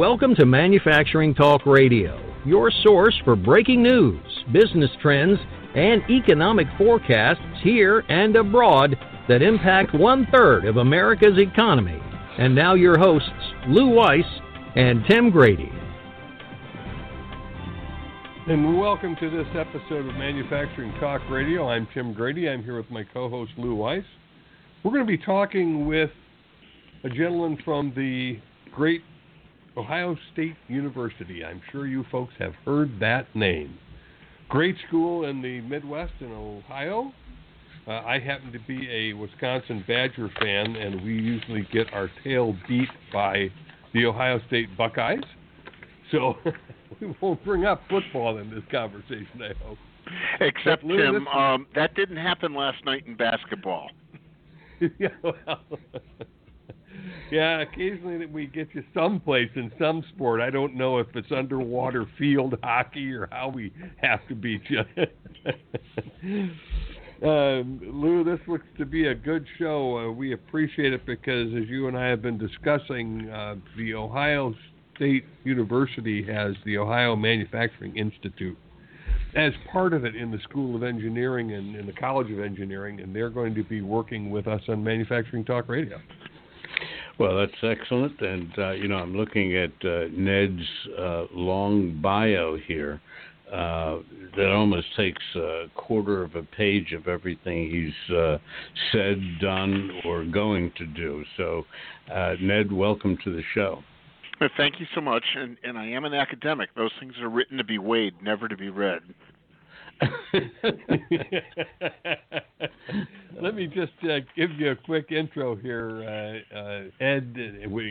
Welcome to Manufacturing Talk Radio, your source for breaking news, business trends, and economic forecasts here and abroad that impact one third of America's economy. And now, your hosts, Lou Weiss and Tim Grady. And welcome to this episode of Manufacturing Talk Radio. I'm Tim Grady. I'm here with my co host, Lou Weiss. We're going to be talking with a gentleman from the great Ohio State University. I'm sure you folks have heard that name. Great school in the Midwest in Ohio. Uh, I happen to be a Wisconsin Badger fan, and we usually get our tail beat by the Ohio State Buckeyes. So we won't bring up football in this conversation, I hope. Except, Tim, um, that didn't happen last night in basketball. yeah, well, yeah, occasionally we get you someplace in some sport. I don't know if it's underwater field hockey or how we have to beat you. uh, Lou, this looks to be a good show. Uh, we appreciate it because, as you and I have been discussing, uh, the Ohio State University has the Ohio Manufacturing Institute as part of it in the School of Engineering and in the College of Engineering, and they're going to be working with us on Manufacturing Talk Radio. Well, that's excellent, and uh, you know I'm looking at uh, Ned's uh, long bio here. Uh, that almost takes a quarter of a page of everything he's uh, said, done, or going to do. So, uh, Ned, welcome to the show. Thank you so much, and, and I am an academic. Those things are written to be weighed, never to be read. Let me just uh, give you a quick intro here. Uh, uh, Ed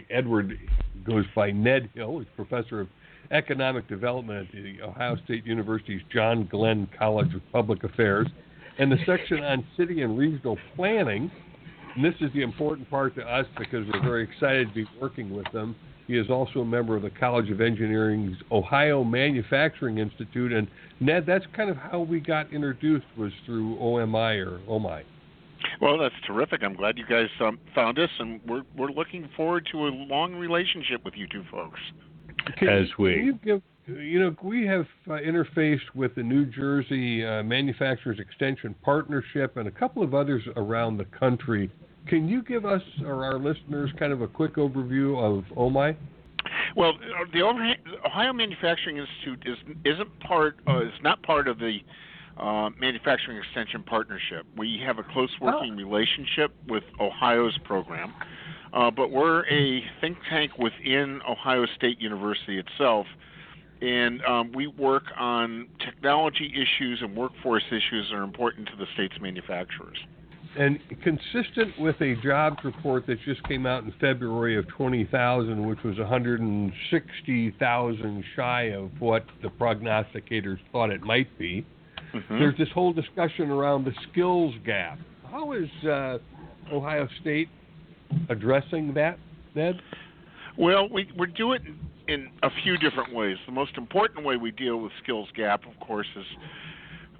Edward goes by Ned Hill. He's professor of economic development at the Ohio State University's John Glenn College of Public Affairs, and the section on city and regional planning. And this is the important part to us because we're very excited to be working with them. He is also a member of the College of Engineering's Ohio Manufacturing Institute. And Ned, that's kind of how we got introduced was through OMI or OMI. Well, that's terrific. I'm glad you guys um, found us, and we're we're looking forward to a long relationship with you two folks. Can, As we, you, give, you know, we have uh, interfaced with the New Jersey uh, Manufacturers Extension Partnership and a couple of others around the country can you give us or our listeners kind of a quick overview of OMI? Well, the Ohio Manufacturing Institute is isn't part uh, is not part of the uh, Manufacturing Extension Partnership. We have a close oh. working oh. relationship with Ohio's program, uh, but we're a think tank within Ohio State University itself, and um, we work on technology issues and workforce issues that are important to the state's manufacturers and consistent with a jobs report that just came out in February of 20,000, which was 160,000 shy of what the prognosticators thought it might be. Mm-hmm. There's this whole discussion around the skills gap. How is uh, Ohio State addressing that, Ned? Well, we, we do it in a few different ways. The most important way we deal with skills gap, of course, is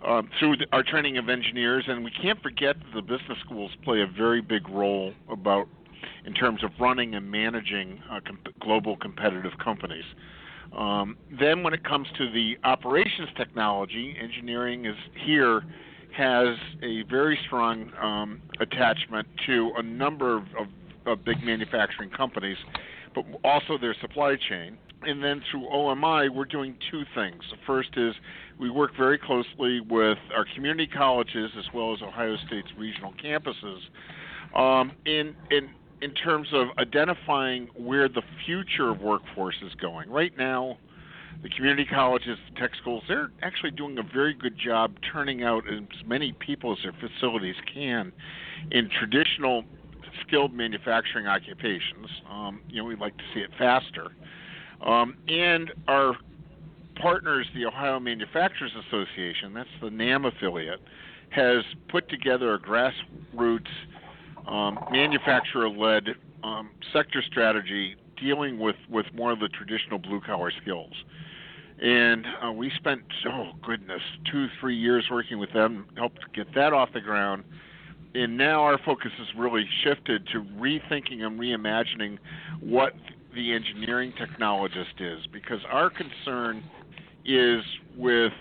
um, through the, our training of engineers, and we can't forget that the business schools play a very big role about in terms of running and managing uh, global competitive companies. Um, then, when it comes to the operations technology, engineering is here has a very strong um, attachment to a number of, of, of big manufacturing companies, but also their supply chain and then through OMI, we're doing two things. The first is we work very closely with our community colleges as well as Ohio State's regional campuses um, in, in, in terms of identifying where the future of workforce is going. Right now, the community colleges, the tech schools, they're actually doing a very good job turning out as many people as their facilities can in traditional skilled manufacturing occupations. Um, you know, we'd like to see it faster. Um, and our partners, the Ohio Manufacturers Association, that's the NAM affiliate, has put together a grassroots um, manufacturer led um, sector strategy dealing with, with more of the traditional blue collar skills. And uh, we spent, oh goodness, two, three years working with them, helped get that off the ground. And now our focus has really shifted to rethinking and reimagining what the engineering technologist is because our concern is with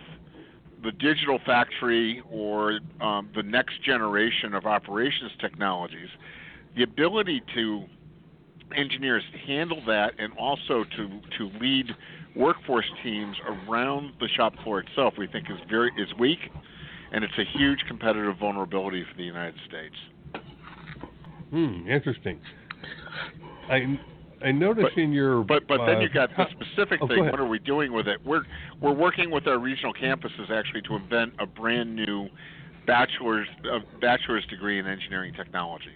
the digital factory or um, the next generation of operations technologies, the ability to engineers handle that and also to to lead workforce teams around the shop floor itself, we think is very is weak, and it's a huge competitive vulnerability for the United States. Hmm, interesting. I I noticed but, in your but but uh, then you got the specific oh, thing. What are we doing with it? We're we're working with our regional campuses actually to invent a brand new bachelor's uh, bachelor's degree in engineering technology.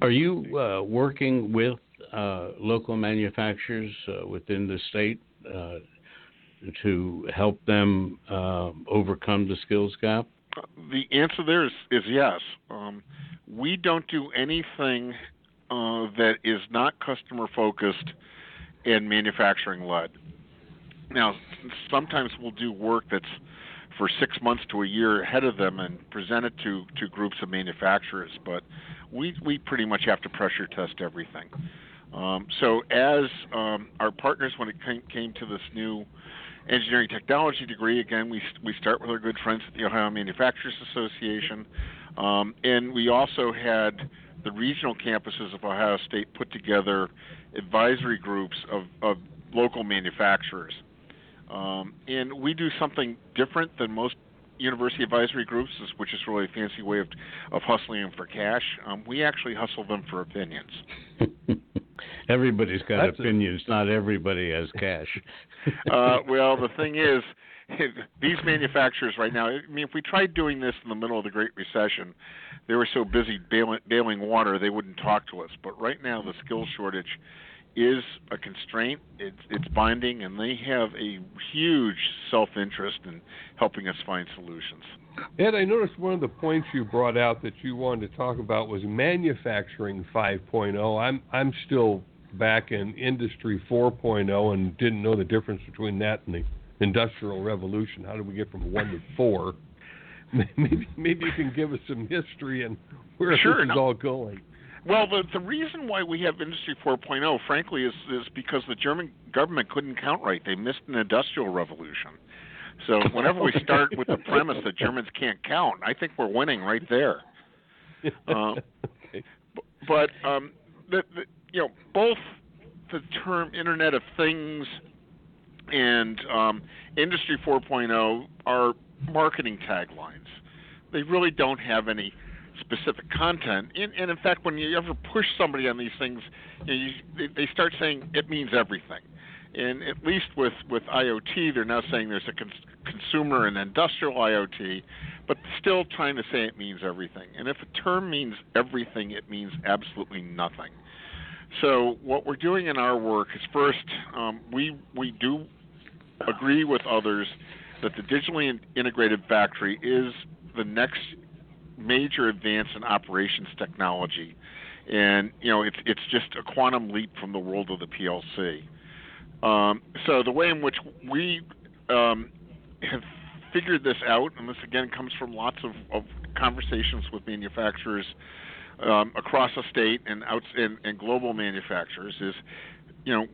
Are you uh, working with uh, local manufacturers uh, within the state uh, to help them uh, overcome the skills gap? The answer there is, is yes. Um, we don't do anything uh, that is not customer focused and manufacturing led. Now, sometimes we'll do work that's for six months to a year ahead of them and present it to, to groups of manufacturers, but we, we pretty much have to pressure test everything. Um, so, as um, our partners, when it came, came to this new engineering technology degree, again, we, we start with our good friends at the Ohio Manufacturers Association, um, and we also had the regional campuses of Ohio State put together advisory groups of, of local manufacturers. Um, and we do something different than most university advisory groups, which is really a fancy way of, of hustling them for cash. Um, we actually hustle them for opinions. Everybody's got That's opinions. A... Not everybody has cash. uh, well, the thing is, these manufacturers right now. I mean, if we tried doing this in the middle of the Great Recession, they were so busy bailing, bailing water they wouldn't talk to us. But right now, the skill shortage is a constraint. It's, it's binding, and they have a huge self-interest in helping us find solutions. Ed, I noticed one of the points you brought out that you wanted to talk about was manufacturing 5.0. I'm I'm still back in industry 4.0 and didn't know the difference between that and the industrial revolution. How did we get from one to four? Maybe maybe you can give us some history and where sure, this is no. all going. Well, the the reason why we have Industry 4.0, frankly, is is because the German government couldn't count right. They missed an industrial revolution. So whenever we start with the premise that Germans can't count, I think we're winning right there. Uh, okay. But um, the, the you know both the term Internet of Things and um, Industry 4.0 are marketing taglines. They really don't have any specific content. And, and in fact, when you ever push somebody on these things, you know, you, they, start saying it means everything. And at least with, with IoT, they're now saying there's a cons- consumer and industrial IoT, but still trying to say it means everything. And if a term means everything, it means absolutely nothing. So what we're doing in our work is first, um, we we do agree with others that the digitally integrated factory is the next major advance in operations technology, and you know it's it's just a quantum leap from the world of the PLC. Um, so the way in which we um, have figured this out, and this again comes from lots of, of conversations with manufacturers um, across the state and out and, and global manufacturers, is you know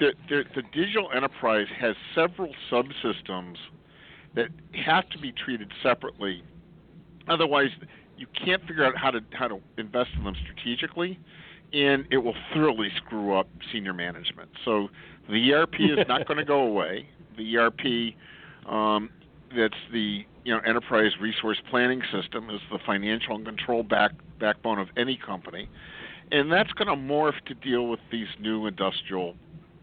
the, the, the digital enterprise has several subsystems that have to be treated separately Otherwise, you can't figure out how to how to invest in them strategically, and it will thoroughly screw up senior management. So the ERP is not going to go away. The ERP, um, that's the you know enterprise resource planning system, is the financial and control back backbone of any company, and that's going to morph to deal with these new industrial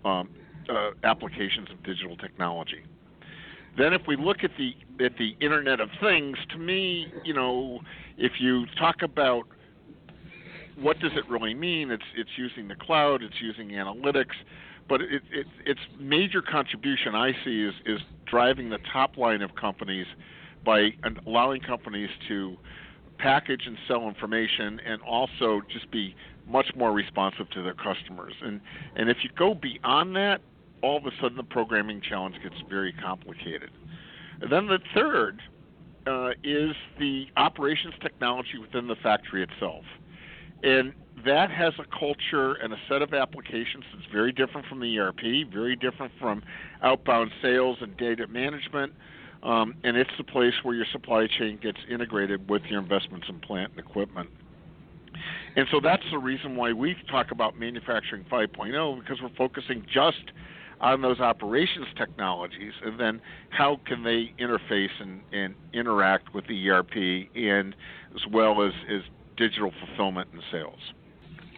um, uh, applications of digital technology. Then, if we look at the at the Internet of Things, to me, you know, if you talk about what does it really mean, it's it's using the cloud, it's using analytics, but it, it, its major contribution I see is is driving the top line of companies by allowing companies to package and sell information and also just be much more responsive to their customers. And and if you go beyond that, all of a sudden the programming challenge gets very complicated. And then the third uh, is the operations technology within the factory itself. And that has a culture and a set of applications that's very different from the ERP, very different from outbound sales and data management. Um, and it's the place where your supply chain gets integrated with your investments in plant and equipment. And so that's the reason why we talk about manufacturing 5.0 because we're focusing just on those operations technologies and then how can they interface and, and interact with the ERP and as well as, as digital fulfillment and sales.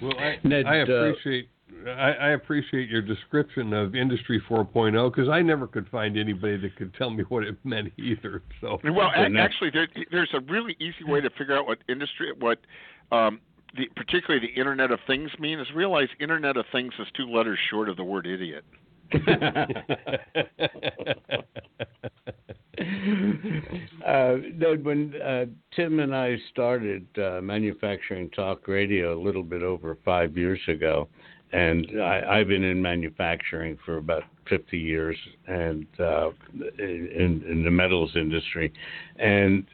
Well, I, Ned, I uh, appreciate uh, I, I, appreciate your description of Industry 4.0 because I never could find anybody that could tell me what it meant either. So well, actually, there, there's a really easy way to figure out what industry what um, the, particularly the Internet of Things mean is realize Internet of Things is two letters short of the word idiot. uh, when uh, Tim and I started uh, manufacturing talk radio a little bit over five years ago, and I, have been in manufacturing for about 50 years, and uh, in, in the metals industry, and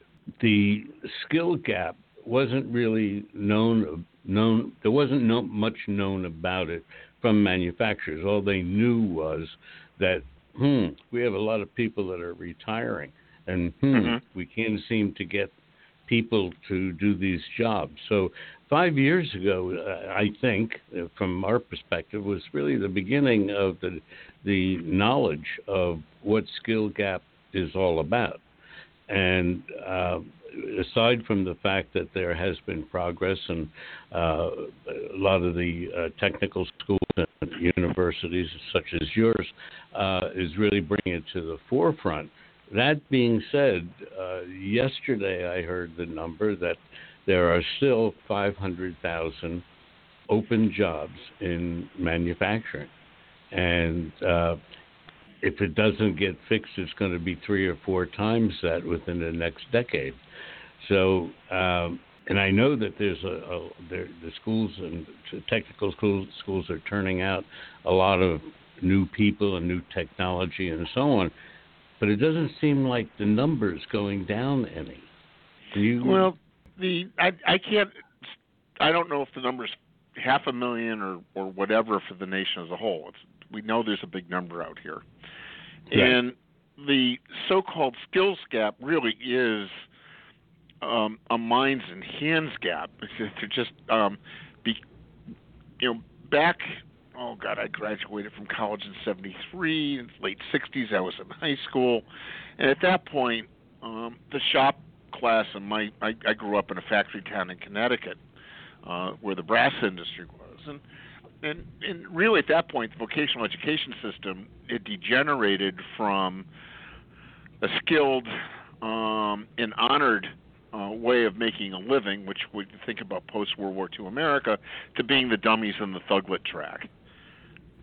the skill gap wasn't really known known there wasn't no, much known about it from manufacturers. All they knew was that hmm, we have a lot of people that are retiring, and hmm, mm-hmm. we can't seem to get people to do these jobs. So five years ago, uh, I think, uh, from our perspective, was really the beginning of the the knowledge of what skill gap is all about, and. Uh, aside from the fact that there has been progress and uh, a lot of the uh, technical schools and universities such as yours uh, is really bringing it to the forefront. That being said, uh, yesterday I heard the number that there are still 500,000 open jobs in manufacturing. And uh, if it doesn't get fixed, it's going to be three or four times that within the next decade. So, um, and I know that there's a, a there, the schools and technical schools schools are turning out a lot of new people and new technology and so on, but it doesn't seem like the numbers going down any. You, well, the I I can't I don't know if the number's half a million or or whatever for the nation as a whole. It's, we know there's a big number out here, right. and the so-called skills gap really is um, a minds and hands gap to just um, be, you know, back. Oh God, I graduated from college in '73. In the late '60s, I was in high school, and at that point, um, the shop class in my I, I grew up in a factory town in Connecticut, uh, where the brass industry was, and and and really at that point, the vocational education system it degenerated from a skilled um, and honored uh, way of making a living, which we think about post World War II America, to being the dummies in the thuglet track.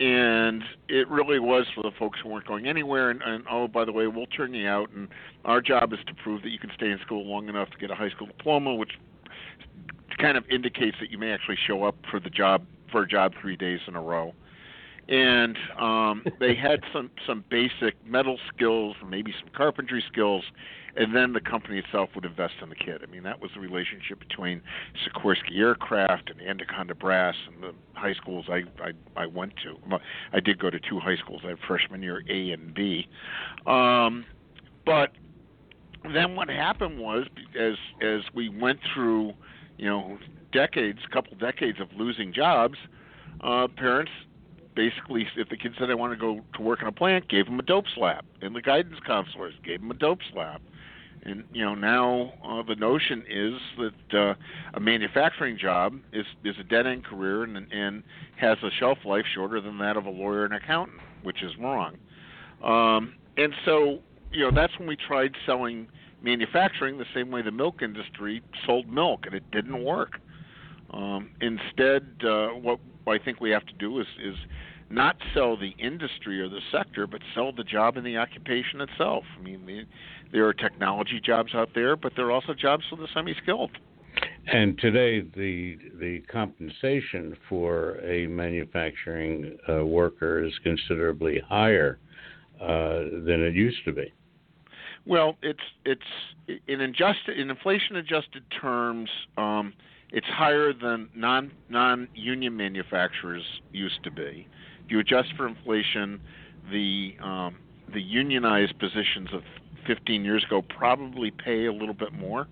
And it really was for the folks who weren't going anywhere. And, and oh, by the way, we'll turn you out. And our job is to prove that you can stay in school long enough to get a high school diploma, which kind of indicates that you may actually show up for the job for a job three days in a row and um, they had some some basic metal skills, maybe some carpentry skills, and then the company itself would invest in the kid. I mean, that was the relationship between Sikorsky Aircraft and Anaconda Brass and the high schools I I, I went to. I did go to two high schools. I had freshman year A and B, um, but then what happened was as as we went through, you know, decades, couple decades of losing jobs, uh, parents basically, if the kid said they want to go to work in a plant, gave them a dope slap, and the guidance counselors gave them a dope slap. And you know now uh, the notion is that uh, a manufacturing job is is a dead end career and and has a shelf life shorter than that of a lawyer and accountant, which is wrong. Um, and so you know that's when we tried selling manufacturing the same way the milk industry sold milk, and it didn't work. Um, instead, uh, what I think we have to do is is not sell the industry or the sector, but sell the job and the occupation itself. I mean, the, there are technology jobs out there, but there are also jobs for the semi-skilled. And today, the the compensation for a manufacturing uh, worker is considerably higher uh, than it used to be. Well, it's it's in adjusted in inflation adjusted terms. Um, it's higher than non non union manufacturers used to be. If you adjust for inflation, the um, the unionized positions of 15 years ago probably pay a little bit more.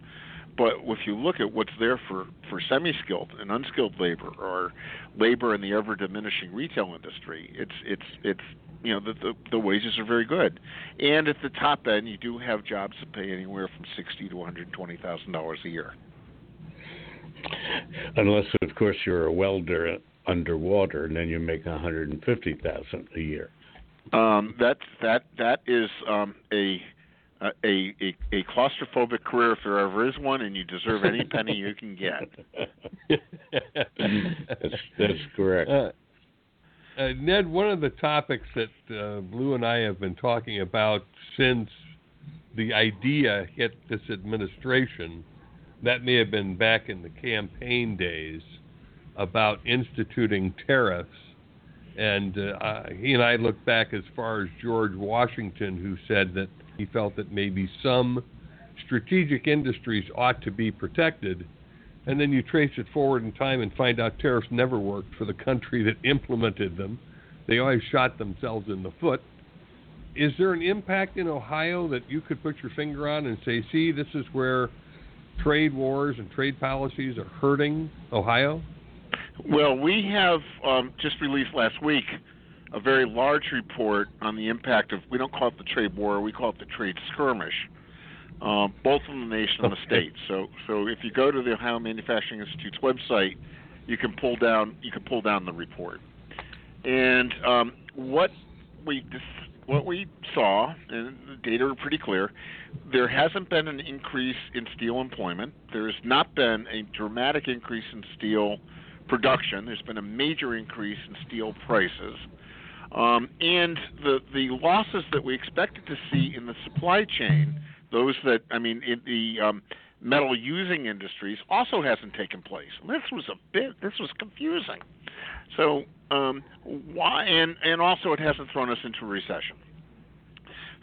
But if you look at what's there for, for semi-skilled and unskilled labor, or labor in the ever diminishing retail industry, it's it's it's you know the, the the wages are very good, and at the top end you do have jobs that pay anywhere from sixty to one hundred twenty thousand dollars a year. Unless, of course, you're a welder underwater, and then you make one hundred and fifty thousand a year. Um, that that that is um, a a, a a claustrophobic career if there ever is one, and you deserve any penny you can get. that's, that's correct. Uh, uh, Ned, one of the topics that uh, Lou and I have been talking about since the idea hit this administration, that may have been back in the campaign days, about instituting tariffs. And uh, he and I look back as far as George Washington, who said that he felt that maybe some strategic industries ought to be protected. And then you trace it forward in time and find out tariffs never worked for the country that implemented them. They always shot themselves in the foot. Is there an impact in Ohio that you could put your finger on and say, see, this is where trade wars and trade policies are hurting Ohio? Well, we have um, just released last week a very large report on the impact of, we don't call it the trade war, we call it the trade skirmish, uh, both in the nation and the state. So, so if you go to the Ohio Manufacturing Institute's website, you can pull down you can pull down the report. And um, what we what we saw, and the data are pretty clear, there hasn't been an increase in steel employment. There has not been a dramatic increase in steel production. There's been a major increase in steel prices. Um, and the the losses that we expected to see in the supply chain, those that I mean, in the um, metal using industries, also hasn't taken place. This was a bit. This was confusing. So um, why? And and also it hasn't thrown us into a recession.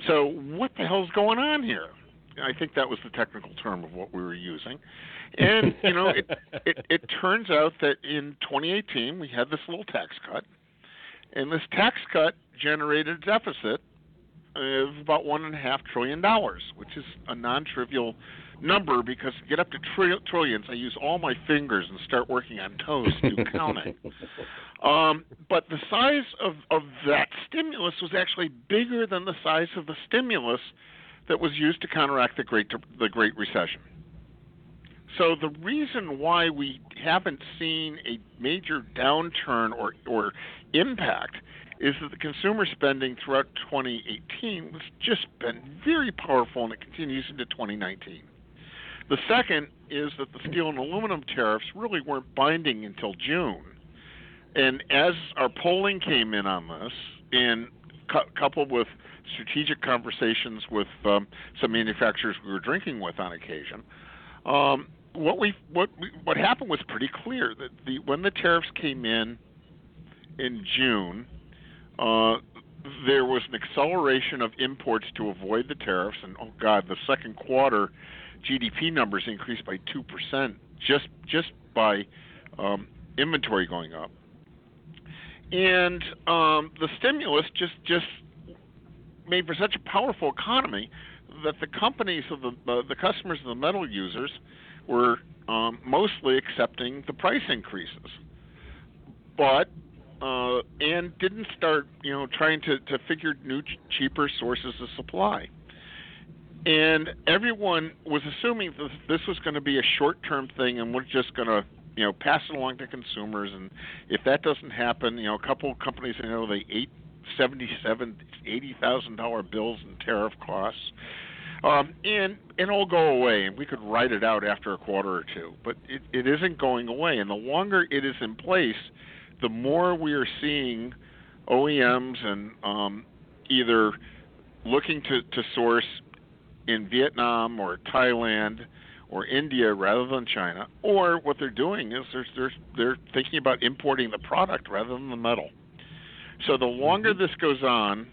So what the hell's going on here? I think that was the technical term of what we were using. And you know, it, it it turns out that in 2018 we had this little tax cut and this tax cut generated a deficit of about one and a half trillion dollars, which is a non-trivial number because to get up to tri- trillions, I use all my fingers and start working on toes to do counting. um, but the size of, of that stimulus was actually bigger than the size of the stimulus that was used to counteract the Great the Great Recession. So the reason why we haven't seen a major downturn or, or impact is that the consumer spending throughout 2018 has just been very powerful and it continues into 2019. The second is that the steel and aluminum tariffs really weren't binding until June. And as our polling came in on this, and cu- coupled with strategic conversations with um, some manufacturers we were drinking with on occasion, um, what we what we, what happened was pretty clear that the when the tariffs came in in June, uh, there was an acceleration of imports to avoid the tariffs, and oh god, the second quarter GDP numbers increased by two percent just just by um, inventory going up, and um, the stimulus just just made for such a powerful economy that the companies of the uh, the customers of the metal users were um, mostly accepting the price increases, but uh, and didn't start, you know, trying to to figure new ch- cheaper sources of supply. And everyone was assuming that this was going to be a short-term thing, and we're just going to, you know, pass it along to consumers. And if that doesn't happen, you know, a couple of companies, you know, they eight seventy-seven, eighty thousand dollar bills in tariff costs um, and and it'll go away, and we could write it out after a quarter or two. But it, it isn't going away, and the longer it is in place, the more we are seeing OEMs and um, either looking to, to source in Vietnam or Thailand or India rather than China, or what they're doing is they're they're, they're thinking about importing the product rather than the metal. So the longer mm-hmm. this goes on,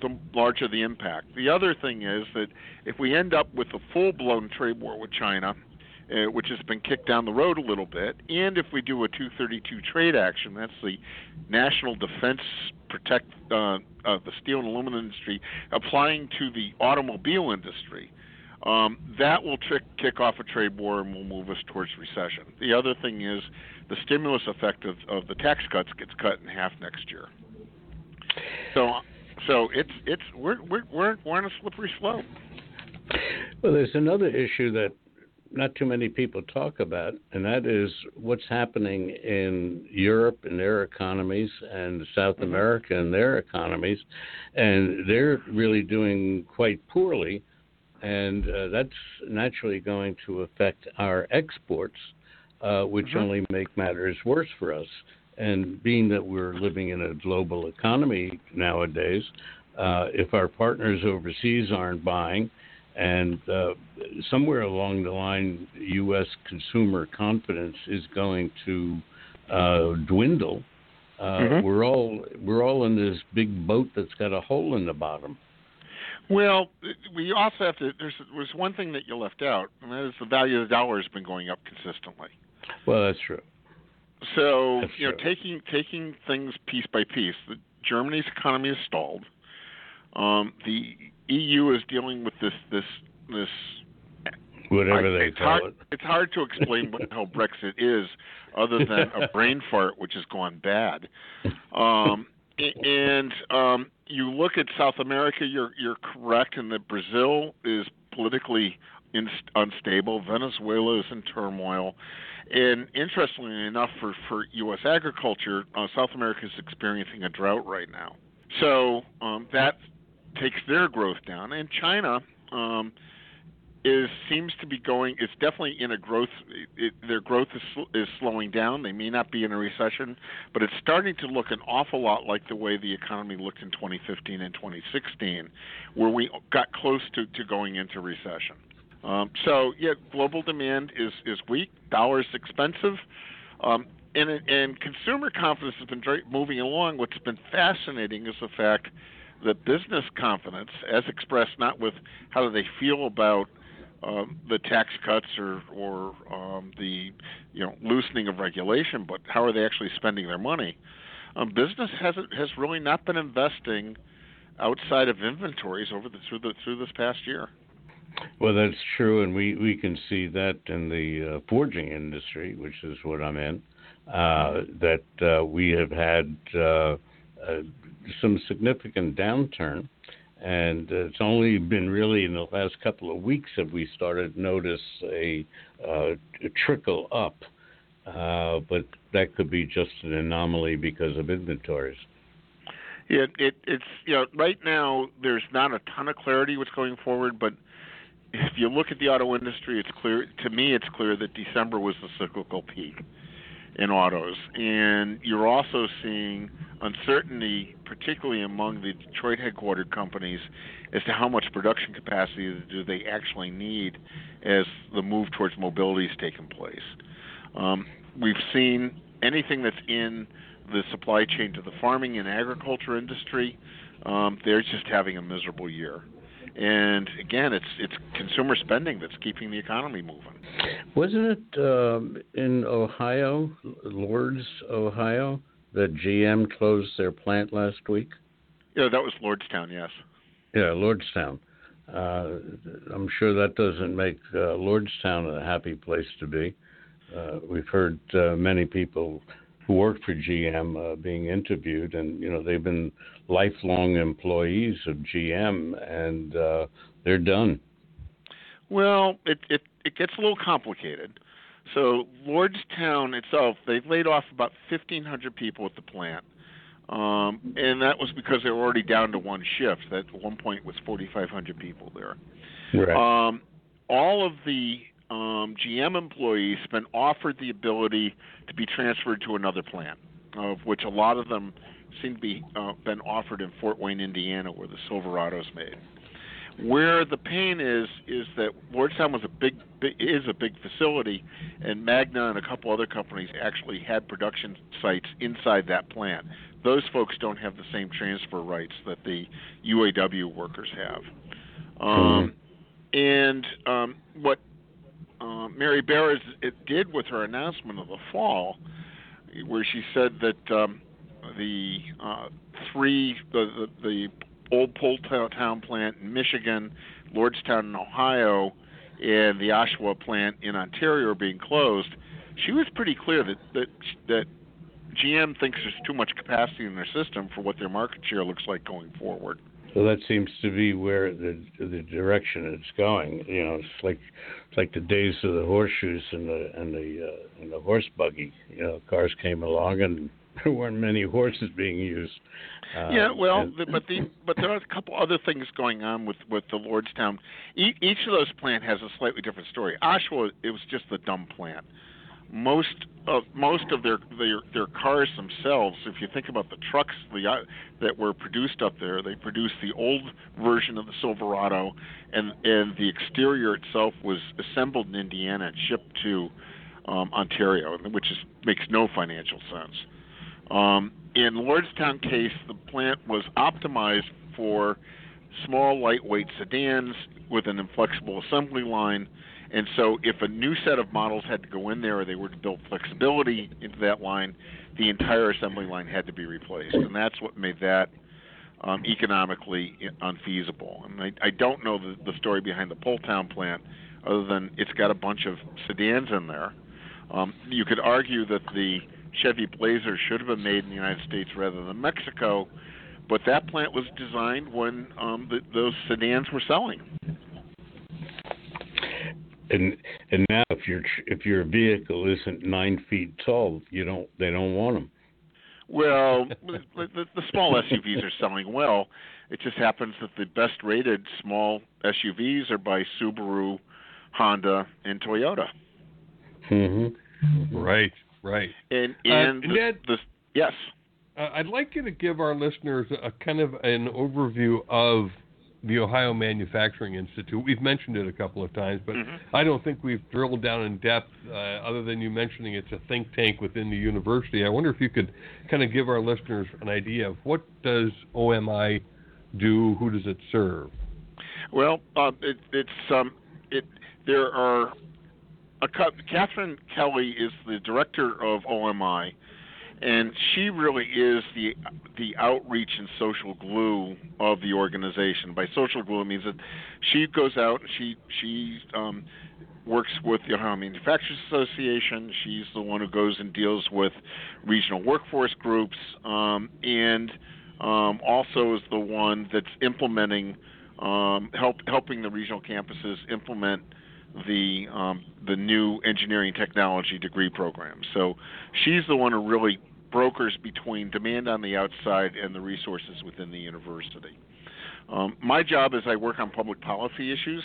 the larger the impact. The other thing is that if we end up with a full blown trade war with China, uh, which has been kicked down the road a little bit. And if we do a 232 trade action, that's the National Defense Protect uh, uh, the steel and aluminum industry applying to the automobile industry. Um, that will trick, kick off a trade war and will move us towards recession. The other thing is the stimulus effect of, of the tax cuts gets cut in half next year. So, so it's it's we're we're we're, we're on a slippery slope. Well, there's another issue that not too many people talk about, and that is what's happening in Europe and their economies and South mm-hmm. America and their economies, and they're really doing quite poorly, and uh, that's naturally going to affect our exports, uh, which mm-hmm. only make matters worse for us. And being that we're living in a global economy nowadays, uh, if our partners overseas aren't buying, and uh, somewhere along the line, U.S. consumer confidence is going to uh, dwindle. Uh, mm-hmm. We're all we're all in this big boat that's got a hole in the bottom. Well, we also have to. There's was one thing that you left out, and that is the value of the dollar has been going up consistently. Well, that's true. So that's you know, true. taking taking things piece by piece, the, Germany's economy is stalled. Um, the EU is dealing with this this this whatever they it's call hard, it. It's hard to explain what how Brexit is, other than a brain fart which has gone bad. Um, and um, you look at South America, you're you're correct in that Brazil is politically unstable. Venezuela is in turmoil. And interestingly enough, for, for U.S. agriculture, uh, South America is experiencing a drought right now. So um, that takes their growth down. And China um, is seems to be going. It's definitely in a growth. It, their growth is is slowing down. They may not be in a recession, but it's starting to look an awful lot like the way the economy looked in 2015 and 2016, where we got close to, to going into recession. Um, so yeah, global demand is is weak. Dollar's expensive. Um, and, and consumer confidence has been moving along. What's been fascinating is the fact that business confidence, as expressed not with how do they feel about um, the tax cuts or or um, the you know loosening of regulation, but how are they actually spending their money? Um, business hasn't has really not been investing outside of inventories over the through the through this past year. Well, that's true, and we, we can see that in the uh, forging industry, which is what I'm in. Uh, that uh, we have had uh, some significant downturn, and it's only been really in the last couple of weeks that we started notice a, uh, a trickle up, uh, but that could be just an anomaly because of inventories. Yeah, it, it's you know right now there's not a ton of clarity what's going forward, but if you look at the auto industry, it's clear to me. It's clear that December was the cyclical peak in autos. And you're also seeing uncertainty, particularly among the Detroit headquartered companies, as to how much production capacity do they actually need as the move towards mobility has taken place. Um, we've seen anything that's in the supply chain to the farming and agriculture industry, um, they're just having a miserable year. And again, it's it's consumer spending that's keeping the economy moving. Wasn't it um, in Ohio, Lords, Ohio, that GM closed their plant last week? Yeah, that was Lordstown. Yes. Yeah, Lordstown. Uh, I'm sure that doesn't make uh, Lordstown a happy place to be. Uh, we've heard uh, many people who work for GM uh, being interviewed, and you know they've been lifelong employees of GM, and uh, they're done. Well, it, it it gets a little complicated. So Lordstown itself, they've laid off about 1,500 people at the plant, um, and that was because they were already down to one shift. That at one point was 4,500 people there. Right. Um, all of the um, GM employees have been offered the ability to be transferred to another plant, of which a lot of them seem to be uh, been offered in Fort Wayne, Indiana, where the Silverado's made. Where the pain is is that Lordstown was a big, big is a big facility, and Magna and a couple other companies actually had production sites inside that plant. Those folks don't have the same transfer rights that the UAW workers have. Um, mm-hmm. And um, what um, Mary Barra did with her announcement of the fall, where she said that um, the uh, three the, the, the old plant in Michigan, Lordstown in Ohio, and the Oshawa plant in Ontario are being closed. She was pretty clear that that that GM thinks there's too much capacity in their system for what their market share looks like going forward. So that seems to be where the the direction it's going. You know, it's like it's like the days of the horseshoes and the and the uh, and the horse buggy. You know, cars came along and there weren't many horses being used. Uh, yeah, well, and, the, but the but there are a couple other things going on with with the Lordstown. E- each of those plant has a slightly different story. Oshawa, it was just the dumb plant most of most of their their their cars themselves. If you think about the trucks the, uh, that were produced up there, they produced the old version of the Silverado, and and the exterior itself was assembled in Indiana and shipped to um, Ontario, which is makes no financial sense. Um, in Lordstown case, the plant was optimized for small, lightweight sedans with an inflexible assembly line and so, if a new set of models had to go in there, or they were to build flexibility into that line, the entire assembly line had to be replaced, and that's what made that um, economically unfeasible. And I, I don't know the, the story behind the Poletown plant, other than it's got a bunch of sedans in there. Um, you could argue that the Chevy Blazer should have been made in the United States rather than Mexico, but that plant was designed when um, the, those sedans were selling and and now if your if your vehicle isn't nine feet tall, you don't they don't want them. Well, the, the small SUVs are selling well. It just happens that the best rated small SUVs are by Subaru, Honda, and Toyota. Mm-hmm. Right, right. And uh, and uh, the, Ned, the, yes. Uh, I'd like you to give our listeners a kind of an overview of the Ohio Manufacturing Institute. We've mentioned it a couple of times, but mm-hmm. I don't think we've drilled down in depth, uh, other than you mentioning it's a think tank within the university. I wonder if you could kind of give our listeners an idea of what does OMI do, who does it serve? Well, uh, it, it's um, it. There are a, Catherine Kelly is the director of OMI, and she really is the the outreach and social glue of the organization. By social glue, it means that she goes out and she she um, works with the Ohio Manufacturers Association. She's the one who goes and deals with regional workforce groups, um, and um, also is the one that's implementing um, help helping the regional campuses implement the um, the new engineering technology degree program. So she's the one who really brokers between demand on the outside and the resources within the university. Um, my job is I work on public policy issues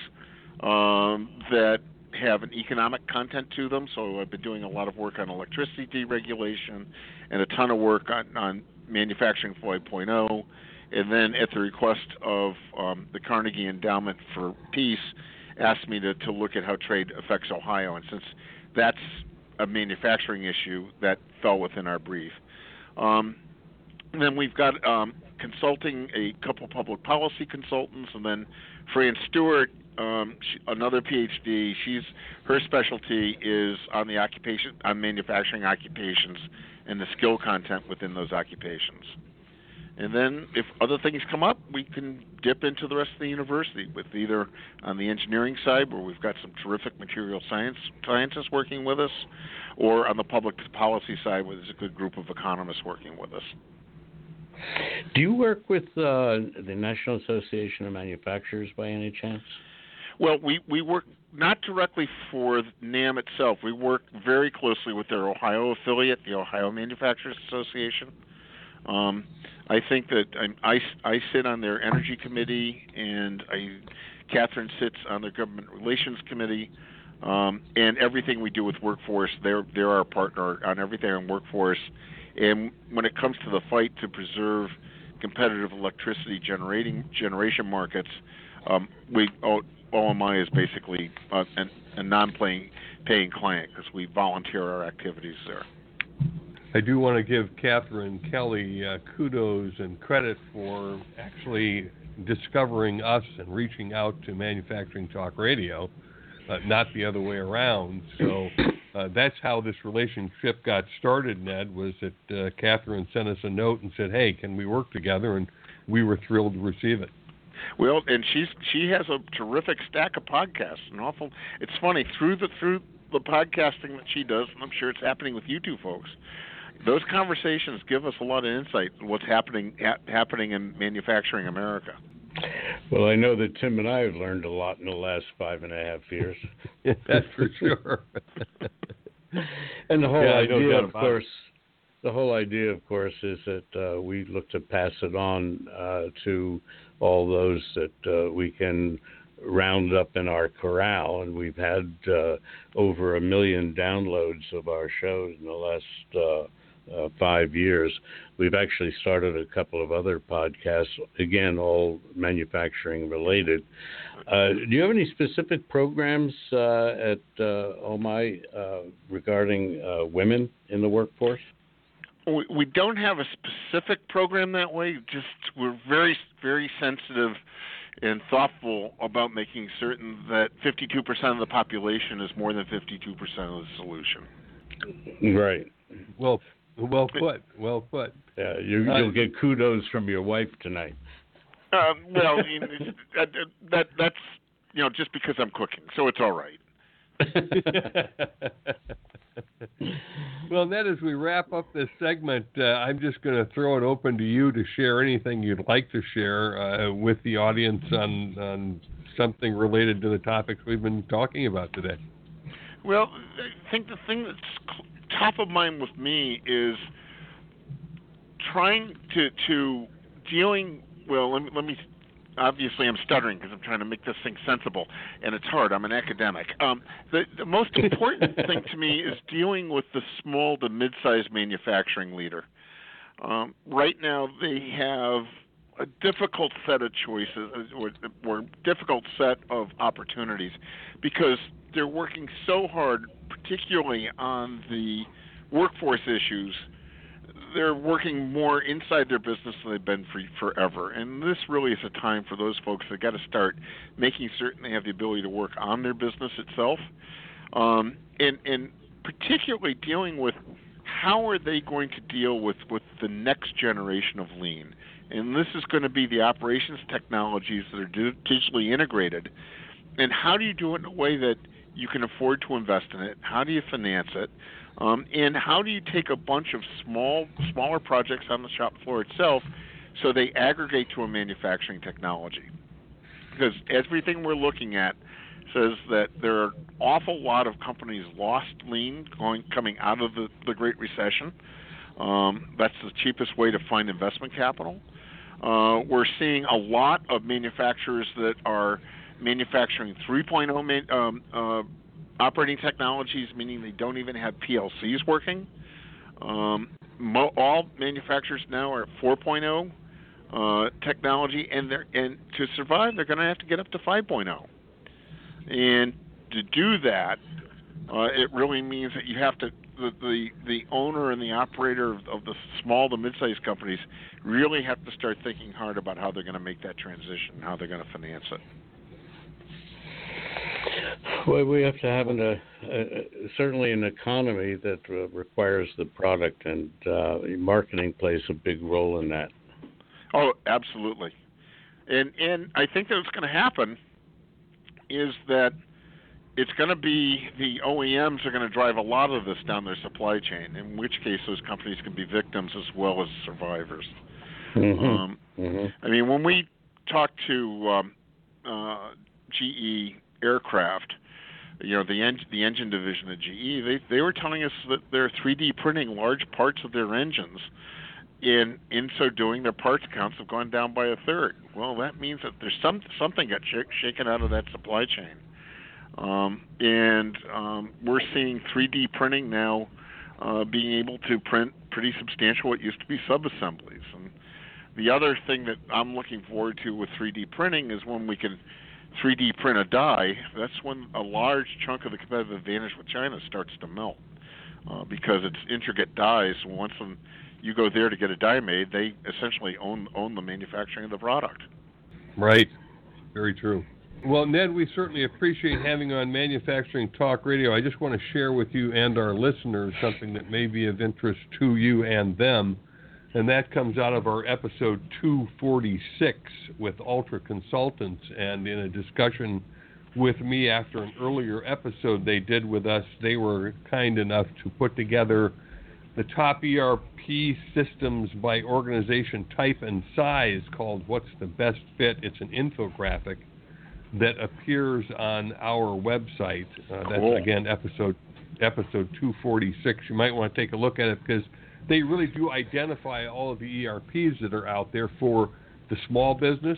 um, that have an economic content to them. So I've been doing a lot of work on electricity deregulation and a ton of work on, on manufacturing 5.0. And then, at the request of um, the Carnegie Endowment for Peace, asked me to, to look at how trade affects Ohio. And since that's a manufacturing issue that fell within our brief. Um, then we've got um, consulting a couple public policy consultants, and then Fran Stewart, um, she, another PhD. She's her specialty is on the occupation on manufacturing occupations and the skill content within those occupations. And then if other things come up, we can dip into the rest of the university with either on the engineering side, where we've got some terrific material science scientists working with us, or on the public policy side, where there's a good group of economists working with us. Do you work with uh, the National Association of Manufacturers by any chance? Well, we, we work not directly for NAM itself. We work very closely with their Ohio affiliate, the Ohio Manufacturers Association. Um, I think that I, I, I sit on their energy committee, and I, Catherine sits on their government relations committee. Um, and everything we do with workforce, they're they're our partner on everything on workforce. And when it comes to the fight to preserve competitive electricity generating generation markets, um, we OMI is basically a, a non-paying paying client because we volunteer our activities there. I do want to give Catherine Kelly uh, kudos and credit for actually discovering us and reaching out to Manufacturing Talk Radio. uh, not the other way around. So uh, that's how this relationship got started. Ned was that uh, Catherine sent us a note and said, "Hey, can we work together?" And we were thrilled to receive it. Well, and she's she has a terrific stack of podcasts. An awful. It's funny through the through the podcasting that she does, and I'm sure it's happening with you two folks. Those conversations give us a lot of insight on what's happening ha- happening in manufacturing America. Well, I know that Tim and I have learned a lot in the last five and a half years. That's for sure. and the whole Yeah, idea, of about course, the whole idea, of course, is that uh, we look to pass it on uh, to all those that uh, we can round up in our corral, and we've had uh, over a million downloads of our shows in the last uh, five years. We've actually started a couple of other podcasts, again, all manufacturing related. Uh, do you have any specific programs uh, at uh, OMI uh, regarding uh, women in the workforce? We, we don't have a specific program that way. Just we're very very sensitive and thoughtful about making certain that 52% of the population is more than 52% of the solution. Right. Well, well put. Well put. Yeah, you, Uh, you'll get kudos from your wife tonight. Um, well, you know, that, that that's you know just because I'm cooking, so it's all right. well, Ned, as we wrap up this segment, uh, I'm just going to throw it open to you to share anything you'd like to share uh, with the audience on, on something related to the topics we've been talking about today. Well, I think the thing that's top of mind with me is trying to to dealing. Well, let me, let me obviously I'm stuttering because I'm trying to make this thing sensible, and it's hard. I'm an academic. Um, the, the most important thing to me is dealing with the small to mid-sized manufacturing leader. Um, right now, they have a difficult set of choices or, or difficult set of opportunities because they're working so hard, particularly on the workforce issues they're working more inside their business than they've been for forever. And this really is a time for those folks that got to start making certain they have the ability to work on their business itself, um, and and particularly dealing with how are they going to deal with with the next generation of lean. And this is going to be the operations technologies that are digitally integrated. And how do you do it in a way that you can afford to invest in it? How do you finance it? Um, and how do you take a bunch of small, smaller projects on the shop floor itself, so they aggregate to a manufacturing technology? Because everything we're looking at says that there are an awful lot of companies lost lean going coming out of the, the Great Recession. Um, that's the cheapest way to find investment capital. Uh, we're seeing a lot of manufacturers that are manufacturing 3.0 man, um, uh, operating technologies, meaning they don't even have PLCs working. Um, mo- all manufacturers now are at 4.0 uh, technology, and they're and to survive, they're going to have to get up to 5.0. And to do that, uh, it really means that you have to the, the the owner and the operator of, of the small to mid-sized companies really have to start thinking hard about how they're going to make that transition, how they're going to finance it. Well, we have to have an, uh, uh, certainly an economy that uh, requires the product, and uh, marketing plays a big role in that. Oh, absolutely. And and I think that what's going to happen is that it's going to be the OEMs are going to drive a lot of this down their supply chain. In which case, those companies can be victims as well as survivors. Mm-hmm. Um, mm-hmm. I mean, when we talk to um, uh, GE aircraft, you know the en- the engine division of GE, they they were telling us that they're 3D printing large parts of their engines. In in so doing, their parts counts have gone down by a third. Well, that means that there's some something got sh- shaken out of that supply chain, um, and um, we're seeing 3D printing now uh, being able to print pretty substantial what used to be subassemblies. And the other thing that I'm looking forward to with 3D printing is when we can 3D print a die, that's when a large chunk of the competitive advantage with China starts to melt uh, because it's intricate dies. Once them, you go there to get a die made, they essentially own own the manufacturing of the product. Right. Very true. Well, Ned, we certainly appreciate having on Manufacturing Talk Radio. I just want to share with you and our listeners something that may be of interest to you and them, and that comes out of our episode 246 with Ultra Consultants, and in a discussion with me after an earlier episode they did with us, they were kind enough to put together the top ERP systems by organization type and size called What's the Best Fit. It's an infographic that appears on our website. Uh, that's Cool. again episode episode 246. You might want to take a look at it because they really do identify all of the ERPs that are out there for the small business,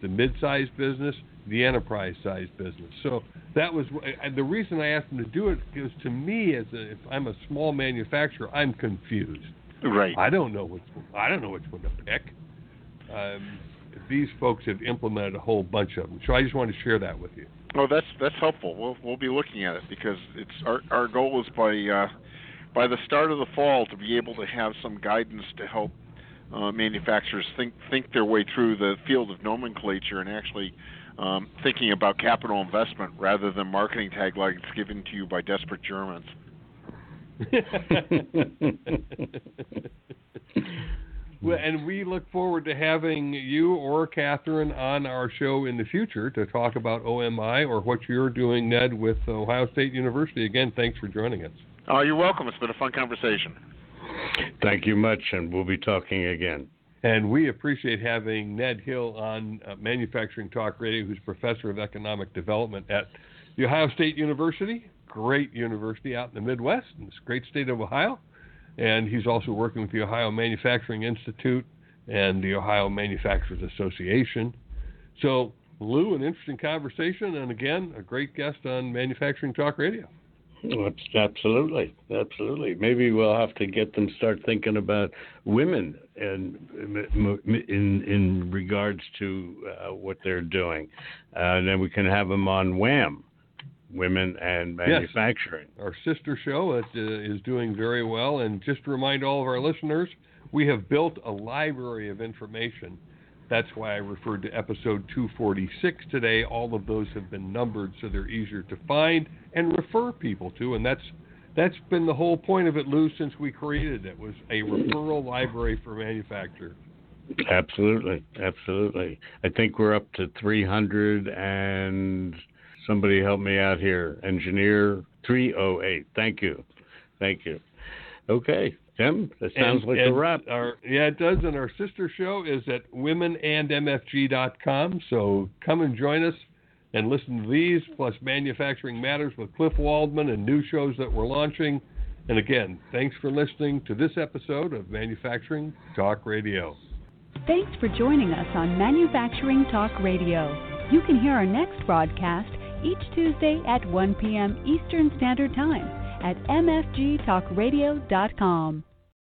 the mid-sized business, the enterprise-sized business. So that was the reason I asked them to do it because to me, as a, if I'm a small manufacturer, I'm confused. Right. I don't know which I don't know which one to pick. Um, these folks have implemented a whole bunch of them, so I just wanted to share that with you. Oh, that's that's helpful. We'll we'll be looking at it because it's our our goal is by uh, by the start of the fall to be able to have some guidance to help uh, manufacturers think think their way through the field of nomenclature and actually um, thinking about capital investment rather than marketing taglines given to you by desperate Germans. well, and we look forward to having you or Catherine on our show in the future to talk about OMI or what you're doing, Ned, with Ohio State University. Again, thanks for joining us. Oh, you're welcome. It's been a fun conversation. Thank you much, and we'll be talking again. And we appreciate having Ned Hill on uh, Manufacturing Talk Radio, who's professor of economic development at The Ohio State University. Great university out in the Midwest, in this great state of Ohio. And he's also working with the Ohio Manufacturing Institute and the Ohio Manufacturers Association. So, Lou, an interesting conversation, and again, a great guest on Manufacturing Talk Radio. Absolutely, absolutely. Maybe we'll have to get them start thinking about women and in in regards to uh, what they're doing, uh, and then we can have them on Wham, women and manufacturing. Yes. Our sister show that uh, is doing very well, and just to remind all of our listeners, we have built a library of information. That's why I referred to episode 246 today. All of those have been numbered so they're easier to find and refer people to, and that's that's been the whole point of it, Lou, since we created it was a referral library for manufacturers. Absolutely, absolutely. I think we're up to 300 and somebody help me out here. Engineer 308. Thank you, thank you. Okay. Tim, that sounds and, like and a wrap. Our, yeah, it does. And our sister show is at womenandmfg.com. So come and join us and listen to these, plus Manufacturing Matters with Cliff Waldman and new shows that we're launching. And again, thanks for listening to this episode of Manufacturing Talk Radio. Thanks for joining us on Manufacturing Talk Radio. You can hear our next broadcast each Tuesday at 1 p.m. Eastern Standard Time at mfgtalkradio.com.